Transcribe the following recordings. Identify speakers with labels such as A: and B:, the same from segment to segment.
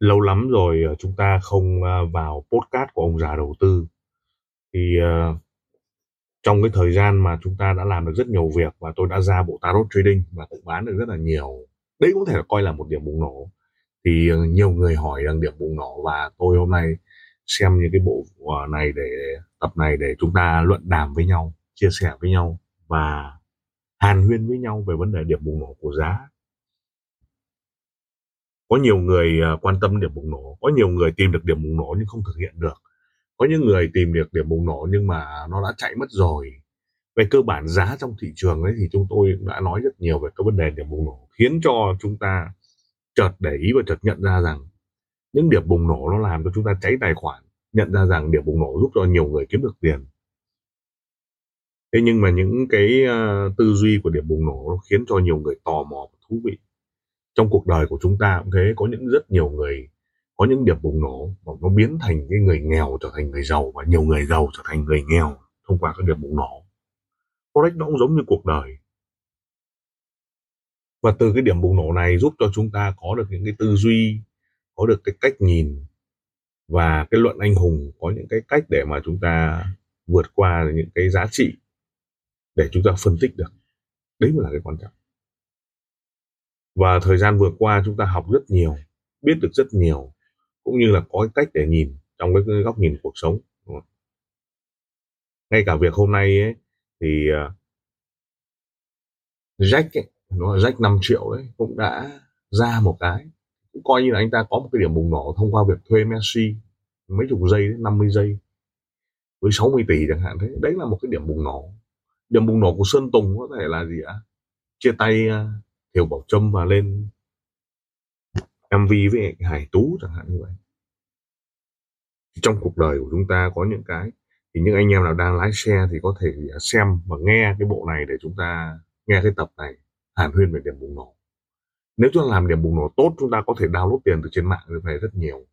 A: lâu lắm rồi ờ, chúng ta không ờ, vào podcast của ông già đầu tư. Thì uh, trong cái thời gian mà chúng ta đã làm được rất nhiều việc và tôi đã ra bộ tarot trading và cũng bán được rất là nhiều đấy cũng thể là coi là một điểm bùng nổ. Thì uh, nhiều người hỏi rằng điểm bùng nổ và tôi hôm nay xem những cái bộ này để tập này để chúng ta luận đàm với nhau chia sẻ với nhau và hàn huyên với nhau về vấn đề điểm bùng nổ của giá có nhiều người à, quan tâm điểm bùng nổ có nhiều người tìm được điểm bùng nổ nhưng không thực hiện được. Có những người tìm được điểm bùng nổ nhưng mà nó đã chạy mất rồi. Về cơ bản giá trong thị trường ấy thì chúng tôi đã nói rất nhiều về các vấn đề điểm bùng nổ khiến cho chúng ta chợt để ý và chợt nhận ra rằng những điểm bùng nổ nó làm cho chúng ta cháy tài khoản nhận ra rằng điểm bùng nổ giúp cho nhiều người kiếm được tiền. Thế nhưng mà những cái uh, tư duy của điểm bùng nổ nó khiến cho nhiều người tò mò và thú vị trong cuộc đời của chúng ta cũng thế, có những rất nhiều người, có những điểm bùng nổ mà nó biến thành cái người nghèo trở thành người giàu và nhiều người giàu trở thành người nghèo thông qua các điểm bùng nổ. Forex nó cũng giống như cuộc đời. Và từ cái điểm bùng nổ này giúp cho chúng ta có được những cái tư duy, có được cái cách nhìn và cái luận anh hùng, có những cái cách để mà chúng ta vượt qua những cái giá trị để chúng ta phân tích được. Đấy mới là cái quan trọng và thời gian vừa qua chúng ta học rất nhiều biết được rất nhiều cũng như là có cái cách để nhìn trong cái góc nhìn cuộc sống ngay cả việc hôm nay ấy, thì ờ, Jack ấy, nó là Jack 5 triệu đấy cũng đã ra một cái. Cũng coi như là anh ta có một cái điểm bùng nổ thông qua việc thuê Messi mấy chục giây đấy, 50 giây với 60 tỷ chẳng hạn thế. Đấy là một cái điểm bùng nổ. Điểm bùng nổ của Sơn Tùng có thể là gì ạ? Chia tay ờ, uh, Bảo Trâm mà lên MV với Hải Tú chẳng hạn như vậy. Trong cuộc đời của chúng ta có những cái thì những anh em nào đang lái xe thì có thể xem và nghe cái bộ này để chúng ta nghe cái tập này hàn huyên về điểm bùng nổ. Nếu chúng ta làm điểm bùng nổ tốt chúng ta có thể download tiền từ trên mạng được này rất nhiều.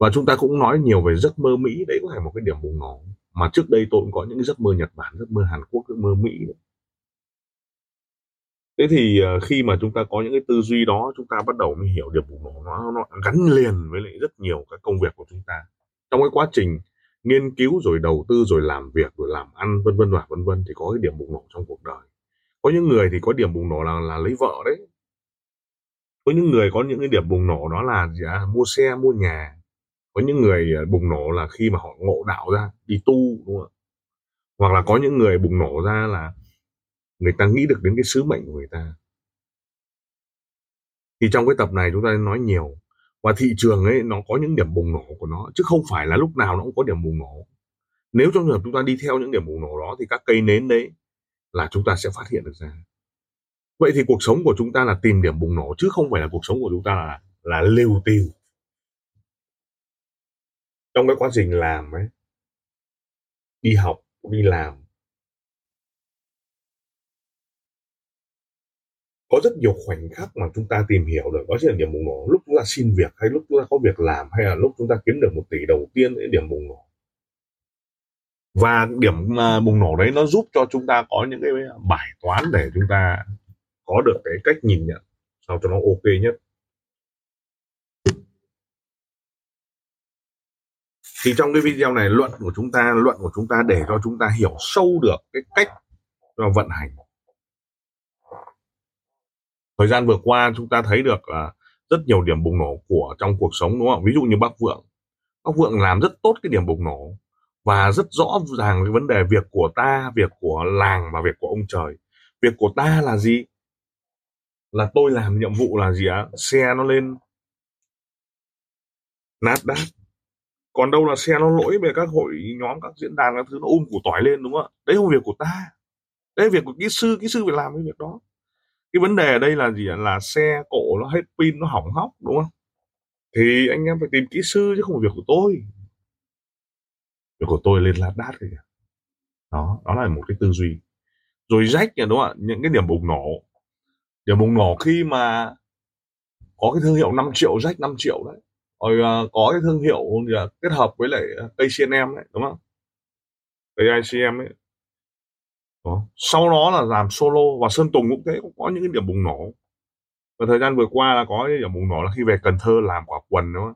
A: Và chúng ta cũng nói nhiều về giấc mơ Mỹ đấy có thể một cái điểm bùng nổ. Mà trước đây tôi cũng có những giấc mơ Nhật Bản giấc mơ Hàn Quốc giấc mơ Mỹ đấy thế thì ờ, khi mà chúng ta có những cái tư duy đó chúng ta bắt đầu mới hiểu điểm bùng nổ nó nó gắn liền với lại rất nhiều các công việc của chúng ta. Trong cái quá trình nghiên cứu rồi đầu tư rồi làm việc rồi làm ăn vân vân và vân vân thì có cái điểm bùng nổ trong cuộc đời. Có những người thì có điểm bùng nổ là là lấy vợ đấy. Có những người có những cái điểm bùng nổ đó là gì à, mua xe mua nhà. Có những người ờ, bùng nổ là khi mà họ ngộ đạo ra đi tu đúng không hoặc là có những người bùng nổ ra là người ta nghĩ được đến cái sứ mệnh của người ta. Thì trong cái tập này chúng ta nói nhiều. Và thị trường ấy, nó có những điểm bùng nổ của nó, chứ không phải là lúc nào nó cũng có điểm bùng nổ. Nếu trong trường hợp chúng ta đi theo những điểm bùng nổ đó, thì các cây nến đấy là chúng ta sẽ phát hiện được ra. Vậy thì cuộc sống của chúng ta là tìm điểm bùng nổ, chứ không phải là cuộc sống của chúng ta là là liều tiêu. Trong cái quá trình làm ấy, đi học, đi làm có rất nhiều khoảnh khắc mà chúng ta tìm hiểu được. Đó chính là điểm bùng nổ. Lúc chúng ta xin việc hay lúc chúng ta có việc làm hay là lúc chúng ta kiếm được một tỷ đầu tiên, đấy điểm bùng nổ. Và điểm à, bùng nổ đấy nó giúp cho chúng ta có những cái bài toán để chúng ta có được cái cách nhìn nhận sao cho nó ok nhất. Thì trong cái video này, luận của chúng ta, luận của chúng ta để cho chúng ta hiểu sâu được cái cách vận hành thời gian vừa qua chúng ta thấy được là rất nhiều điểm bùng nổ của trong cuộc sống, đúng không? Ví dụ như bác vượng. Bác vượng làm rất tốt cái điểm bùng nổ và rất rõ ràng cái vấn đề việc của ta, việc của làng và việc của ông trời. Việc của ta là gì? Là tôi làm nhiệm vụ là gì á? Xe nó lên nát đát còn đâu là xe nó lỗi về các hội nhóm, các diễn đàn, các thứ, nó ôm củ tỏi lên, đúng không ạ? Đấy không việc của ta. Đấy là việc của kỹ sư kỹ sư phải làm cái việc đó cái vấn đề ở đây là gì là xe cổ nó hết pin nó hỏng hóc đúng không? Thì anh em phải tìm kỹ sư chứ không phải việc của tôi. Việc của tôi lên lát đát kìa đó đó là một cái tư duy. Rồi rách nhỉ đúng không ạ? Những cái điểm bùng nổ. Điểm bùng nổ khi mà có cái thương hiệu 5 triệu rách 5 triệu đấy. Rồi uh, có cái thương hiệu uh, kết hợp với lại cây đấy đúng không? Cây ấy đó. sau đó là làm solo và Sơn Tùng cũng thế cũng có những cái điểm bùng nổ. Và thời gian vừa qua là có những điểm bùng nổ là khi về Cần Thơ làm quả quần đó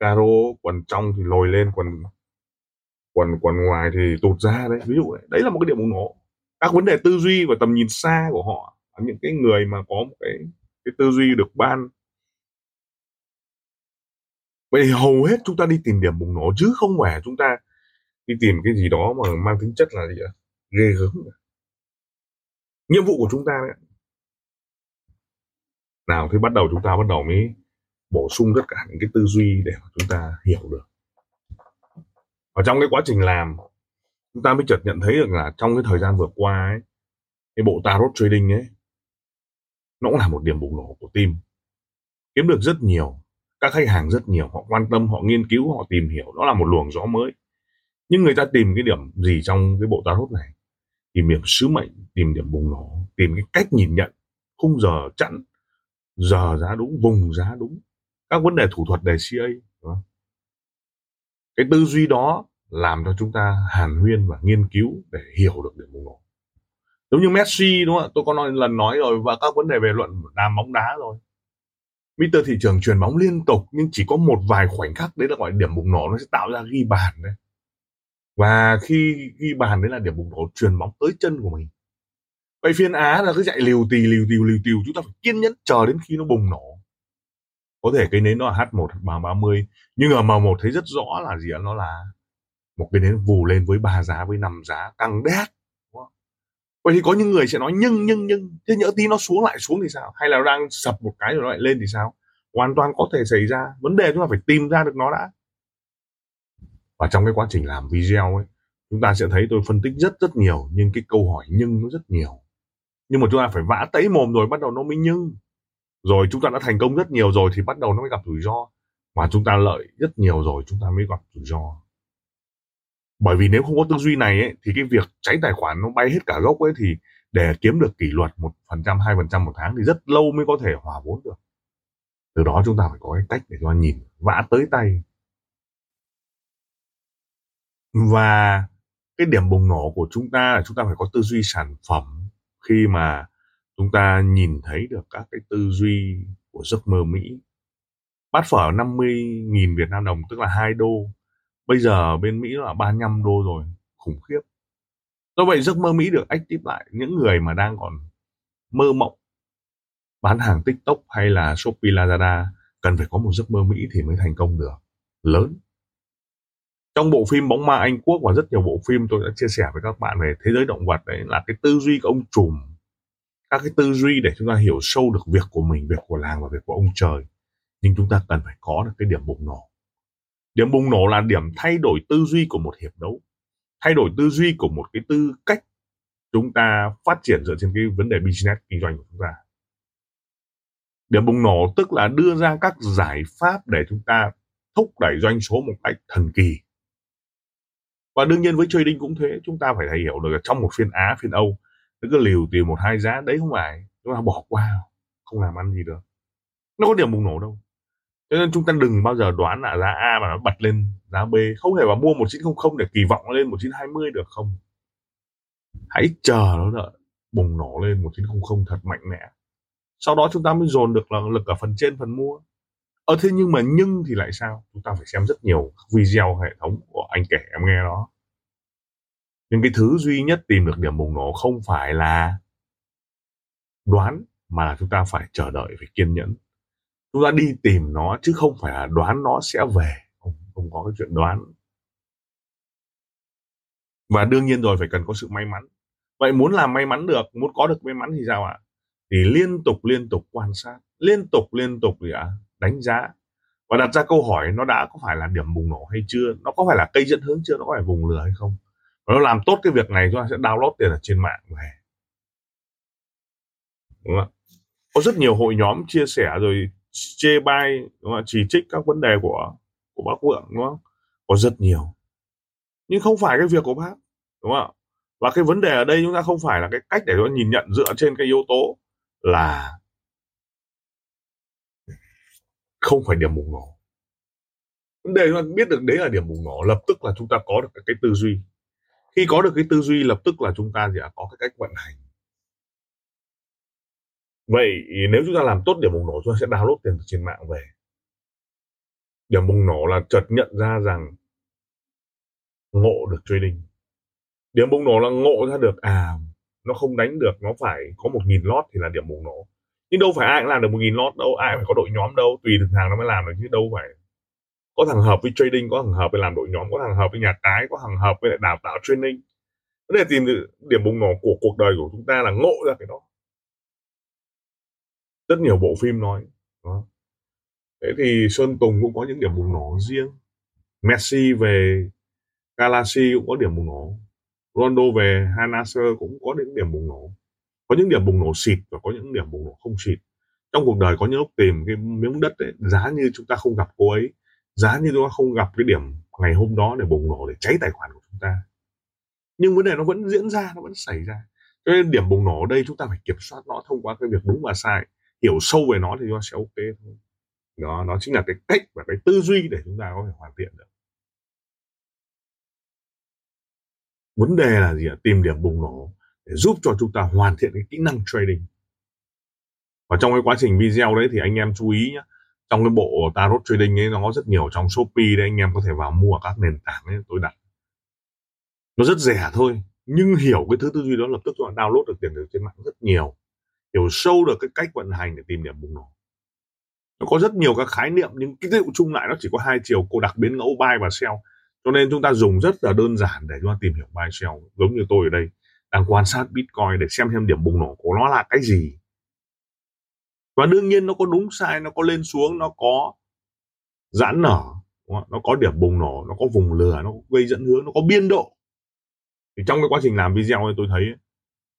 A: caro quần trong thì lồi lên quần quần quần ngoài thì tụt ra đấy ví dụ đấy, đấy là một cái điểm bùng nổ. Các vấn đề tư duy và tầm nhìn xa của họ những cái người mà có một cái cái tư duy được ban. Vậy thì hầu hết chúng ta đi tìm điểm bùng nổ chứ không phải chúng ta đi tìm cái gì đó mà mang tính chất là gì ạ? Ghê gớm nhiệm vụ của chúng ta đấy nào thì bắt đầu chúng ta bắt đầu mới bổ sung tất cả những cái tư duy để chúng ta hiểu được. Và trong cái quá trình làm, chúng ta mới chợt nhận thấy được là trong cái thời gian vừa qua ấy, cái bộ tarot trading ấy, nó cũng là một điểm bùng nổ của team. Kiếm được rất nhiều, các khách hàng rất nhiều, họ quan tâm, họ nghiên cứu, họ tìm hiểu đó là một luồng gió mới. Nhưng người ta tìm cái điểm gì trong cái bộ tarot này? Tìm điểm sứ mệnh, tìm điểm bùng nổ, tìm cái cách nhìn nhận, khung giờ chẵn, giờ giá đúng, vùng giá đúng. Các vấn đề thủ thuật đề CA cái tư duy đó làm cho chúng ta hàn huyên và nghiên cứu để hiểu được điểm bùng nổ. Giống như Messi, đúng không ạ? Tôi có nói lần nói rồi và các vấn đề về luận đàm bóng đá rồi. Mr. thị trường truyền bóng liên tục nhưng chỉ có một vài khoảnh khắc đấy là gọi điểm bùng nổ, nó sẽ tạo ra ghi bàn đấy và khi ghi bàn đấy là điểm bùng nổ truyền bóng tới chân của mình. Vậy phiên Á là cứ chạy liều tì liều tì liều tì chúng ta phải kiên nhẫn chờ đến khi nó bùng nổ. Có thể cái nến nó là H1 30 nhưng ở M1 thấy rất rõ là gì ạ? Nó là một cái nến vù lên với ba giá, với năm giá, căng đét vậy thì có những người sẽ nói, nhưng nhưng nhưng, thế nhỡ tí nó xuống lại xuống thì sao? Hay là đang sập một cái rồi nó lại lên thì sao? Hoàn toàn có thể xảy ra. Vấn đề chúng ta phải tìm ra được nó đã và trong cái quá trình làm video ấy chúng ta sẽ thấy tôi phân tích rất rất nhiều nhưng cái câu hỏi nhưng nó rất nhiều. Nhưng mà chúng ta phải vã tấy mồm rồi bắt đầu nó mới nhưng. Rồi chúng ta đã thành công rất nhiều rồi thì bắt đầu nó mới gặp rủi ro. Mà chúng ta lợi rất nhiều rồi chúng ta mới gặp rủi ro. Bởi vì nếu không có tư duy này ấy, thì cái việc cháy tài khoản nó bay hết cả gốc ấy thì để kiếm được kỷ luật một phần trăm hai phần trăm một tháng thì rất lâu mới có thể hòa vốn được. Từ đó chúng ta phải có cái cách để cho nhìn vã tới tay và cái điểm bùng nổ của chúng ta là chúng ta phải có tư duy sản phẩm khi mà chúng ta nhìn thấy được các cái tư duy của giấc mơ Mỹ. Bát phở 50.000 Việt Nam đồng tức là 2 đô. Bây giờ bên Mỹ là 35 đô rồi, khủng khiếp. Do vậy giấc mơ Mỹ được active lại những người mà đang còn mơ mộng bán hàng TikTok hay là Shopee Lazada cần phải có một giấc mơ Mỹ thì mới thành công được lớn trong bộ phim bóng ma Anh Quốc và rất nhiều bộ phim tôi đã chia sẻ với các bạn về thế giới động vật đấy là cái tư duy của ông trùm, các cái tư duy để chúng ta hiểu sâu được việc của mình, việc của làng và việc của ông trời. Nhưng chúng ta cần phải có được cái điểm bùng nổ. Điểm bùng nổ là điểm thay đổi tư duy của một hiệp đấu, thay đổi tư duy của một cái tư cách chúng ta phát triển dựa trên cái vấn đề business kinh doanh của chúng ta. Điểm bùng nổ tức là đưa ra các giải pháp để chúng ta thúc đẩy doanh số một cách thần kỳ và đương nhiên với trading cũng thế, chúng ta phải hiểu được là trong một phiên á, phiên âu, nó cứ liều tìm một hai giá, đấy không phải, chúng ta bỏ qua, không làm ăn gì được. Nó có điểm bùng nổ đâu. Cho nên chúng ta đừng bao giờ đoán là giá A mà nó bật lên giá B, không thể mà mua 1900 để kỳ vọng lên 1920 được không? Hãy chờ nó đợi, bùng nổ lên 1900 thật mạnh mẽ. Sau đó chúng ta mới dồn được là lực ở phần trên, phần mua ờ thế nhưng mà nhưng thì lại sao? Chúng ta phải xem rất nhiều video hệ thống của anh kể em nghe đó. Nhưng cái thứ duy nhất tìm được điểm bùng nổ không phải là đoán mà là chúng ta phải chờ đợi phải kiên nhẫn. Chúng ta đi tìm nó chứ không phải là đoán nó sẽ về. Không, không có cái chuyện đoán. Và đương nhiên rồi phải cần có sự may mắn. Vậy muốn làm may mắn được muốn có được may mắn thì sao ạ? Thì liên tục liên tục quan sát. Liên tục liên tục gì ạ? Đánh giá. Và đặt ra câu hỏi nó đã có phải là điểm bùng nổ hay chưa? Nó có phải là cây dẫn hướng chưa? Nó có phải vùng lửa hay không? Và nó làm tốt cái việc này chúng ta sẽ download tiền ở trên mạng về. Đúng không có rất nhiều hội nhóm chia sẻ rồi chê bai, đúng không? chỉ trích các vấn đề của của bác vượng, đúng không? Có rất nhiều. Nhưng không phải cái việc của bác, đúng không và cái vấn đề ở đây chúng ta không phải là cái cách để chúng ta nhìn nhận dựa trên cái yếu tố là không phải điểm bùng nổ. Vấn đề chúng ta biết được đấy là điểm bùng nổ lập tức là chúng ta có được cái, tư duy. Khi có được cái tư duy lập tức là chúng ta sẽ có cái cách vận hành. Vậy nếu chúng ta làm tốt điểm bùng nổ chúng ta sẽ download tiền trên mạng về. Điểm bùng nổ là chợt nhận ra rằng ngộ được trading. Điểm bùng nổ là ngộ ra được à nó không đánh được nó phải có một nghìn lót thì là điểm bùng nổ nhưng đâu phải ai cũng làm được một nghìn lót đâu, ai phải có đội nhóm đâu, tùy từng hàng nó mới làm được, chứ đâu phải. Có thằng hợp với trading, có thằng hợp với làm đội nhóm, có thằng hợp với nhà cái, có thằng hợp với lại đào tạo training. Vấn đề tìm được điểm bùng nổ của cuộc đời của chúng ta là ngộ ra cái đó. Rất nhiều bộ phim nói, đó. thế thì sơn tùng cũng có những điểm bùng nổ riêng. Messi về galaxy cũng có điểm bùng nổ. Ronaldo về Hanasser cũng có những điểm bùng nổ có những điểm bùng nổ xịt và có những điểm bùng nổ không xịt. Trong cuộc đời có những lúc tìm cái miếng đất ấy, giá như chúng ta không gặp cô ấy giá như chúng ta không gặp cái điểm ngày hôm đó để bùng nổ để cháy tài khoản của chúng ta. Nhưng vấn đề nó vẫn diễn ra nó vẫn xảy ra. Cho nên điểm bùng nổ ở đây chúng ta phải kiểm soát nó thông qua cái việc đúng và sai. Hiểu sâu về nó thì nó sẽ ok thôi. Đó nó chính là cái cách và cái tư duy để chúng ta có thể hoàn thiện được. Vấn đề là gì ạ? Tìm điểm bùng nổ để giúp cho chúng ta hoàn thiện cái kỹ năng trading. Và trong cái quá trình video đấy thì anh em chú ý nhé trong cái bộ tarot trading ấy, nó có rất nhiều trong shopee đấy, anh em có thể vào mua các nền tảng ấy, tôi đặt. Nó rất rẻ thôi, nhưng hiểu cái thứ tư duy đó lập tức chúng ta download được tiền từ trên mạng rất nhiều. Hiểu sâu được cái cách vận hành để tìm điểm bùng nổ. Nó có rất nhiều các khái niệm, nhưng cái tựu chung lại nó chỉ có hai chiều, cô đặc biến ngẫu buy và sell. Cho nên chúng ta dùng rất là đơn giản để chúng ta tìm hiểu buy sell, giống như tôi ở đây đang quan sát bitcoin để xem xem điểm bùng nổ của nó là cái gì. Và đương nhiên nó có đúng sai, nó có lên xuống, nó có giãn nở nó có điểm bùng nổ, nó có vùng lửa nó có gây dẫn hướng, nó có biên độ. Thì trong cái quá trình làm video ấy, tôi thấy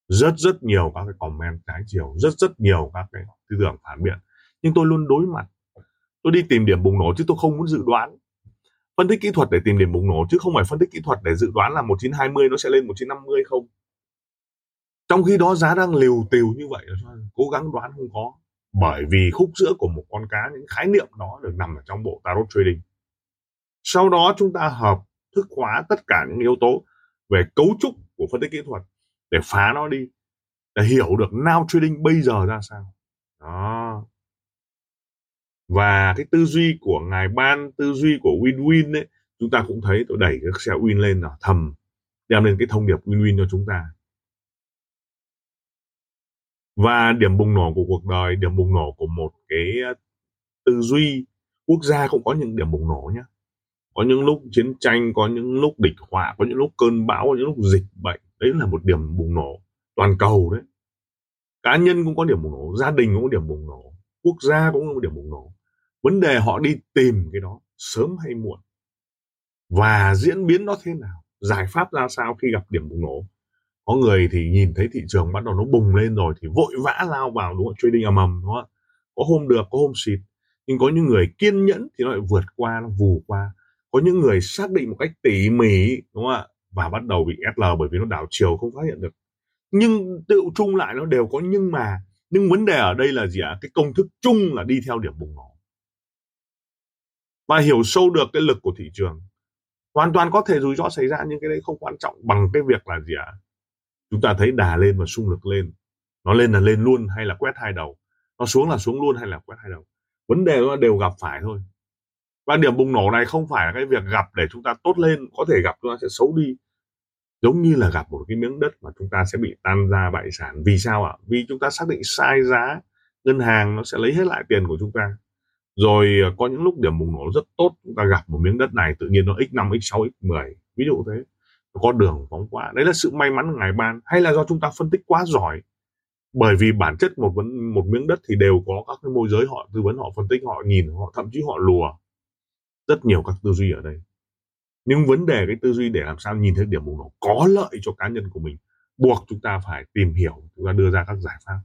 A: rất rất nhiều các cái comment trái chiều, rất rất nhiều các cái tư tưởng phản biện. Nhưng tôi luôn đối mặt, tôi đi tìm điểm bùng nổ chứ tôi không muốn dự đoán. Phân tích kỹ thuật để tìm điểm bùng nổ chứ không phải phân tích kỹ thuật để dự đoán là 1920 nó sẽ lên 1950 không trong khi đó giá đang liều tiều như vậy cố gắng đoán không có bởi vì khúc giữa của một con cá, những khái niệm đó được nằm ở trong bộ tarot trading. Sau đó chúng ta hợp thức hóa tất cả những yếu tố về cấu trúc của phân tích kỹ thuật để phá nó đi, để hiểu được now trading bây giờ ra sao. Đó. Và cái tư duy của ngài ban, tư duy của win win ấy, chúng ta cũng thấy tôi đẩy cái xe win lên là thầm, đem lên cái thông điệp win win cho chúng ta và điểm bùng nổ của cuộc đời, điểm bùng nổ của một cái ờ, tư duy quốc gia cũng có những điểm bùng nổ nhé có những lúc chiến tranh, có những lúc địch họa, có những lúc cơn bão, có những lúc dịch bệnh. Đấy là một điểm bùng nổ toàn cầu đấy. Cá nhân cũng có điểm bùng nổ, gia đình cũng có điểm bùng nổ, quốc gia cũng có điểm bùng nổ. Vấn đề họ đi tìm cái đó sớm hay muộn. Và diễn biến nó thế nào, giải pháp ra sao khi gặp điểm bùng nổ có người thì nhìn thấy thị trường bắt đầu nó bùng lên rồi thì vội vã lao vào, đúng không? Trading ầm ầm, đúng không? Có hôm được, có hôm xịt. Nhưng có những người kiên nhẫn thì nó lại vượt qua, nó vù qua. Có những người xác định một cách tỉ mỉ, đúng không ạ? Và bắt đầu bị SL bởi vì nó đảo chiều, không phát hiện được. Nhưng tự chung lại nó đều có nhưng mà. Nhưng vấn đề ở đây là gì ạ? Cái công thức chung là đi theo điểm bùng nổ. Và hiểu sâu được cái lực của thị trường. Hoàn toàn có thể rủi ro xảy ra nhưng cái đấy không quan trọng bằng cái việc là gì ạ? Chúng ta thấy đà lên và xung lực lên. Nó lên là lên luôn hay là quét hai đầu? Nó xuống là xuống luôn hay là quét hai đầu? Vấn đề nó đều gặp phải thôi. Và điểm bùng nổ này không phải là cái việc gặp để chúng ta tốt lên, có thể gặp chúng ta sẽ xấu đi. Giống như là gặp một cái miếng đất mà chúng ta sẽ bị tan ra bại sản. Vì sao ạ? Vì chúng ta xác định sai giá, ngân hàng nó sẽ lấy hết lại tiền của chúng ta. Rồi ờ, có những lúc điểm bùng nổ rất tốt, chúng ta gặp một miếng đất này, tự nhiên nó x5 x6 x10 ví dụ thế có đường phóng qua đấy là sự may mắn của ngài ban. Hay là do chúng ta phân tích quá giỏi. Bởi vì bản chất một vấn một miếng đất thì đều có các cái môi giới họ tư vấn họ phân tích họ nhìn họ thậm chí họ lùa. Rất nhiều các tư duy ở đây. Nhưng vấn đề cái tư duy để làm sao nhìn thấy điểm bùng nổ có lợi cho cá nhân của mình buộc chúng ta phải tìm hiểu chúng ta đưa ra các giải pháp.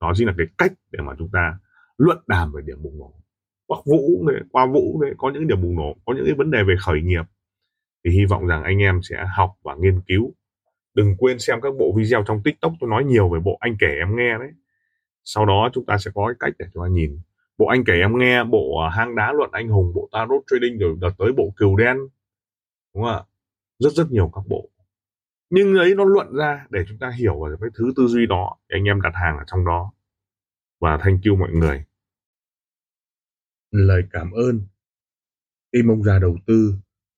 A: Đó chính là cái cách để mà chúng ta luận đàm về điểm bùng nổ. Bắc Vũ này, qua Vũ này, có những điểm bùng nổ có những cái vấn đề về khởi nghiệp thì hy vọng rằng anh em sẽ học và nghiên cứu. Đừng quên xem các bộ video trong tiktok tôi nói nhiều về bộ anh kể em nghe đấy. Sau đó chúng ta sẽ có cái cách để chúng ta nhìn. Bộ anh kể em nghe, bộ à, hang đá luận anh hùng, bộ tarot trading rồi đợt tới bộ cừu đen. Đúng không ạ? Rất rất nhiều các bộ. Nhưng ấy nó luận ra để chúng ta hiểu về cái thứ tư duy đó anh em đặt hàng ở trong đó. Và thank you mọi người. Lời cảm ơn. Team ông già đầu tư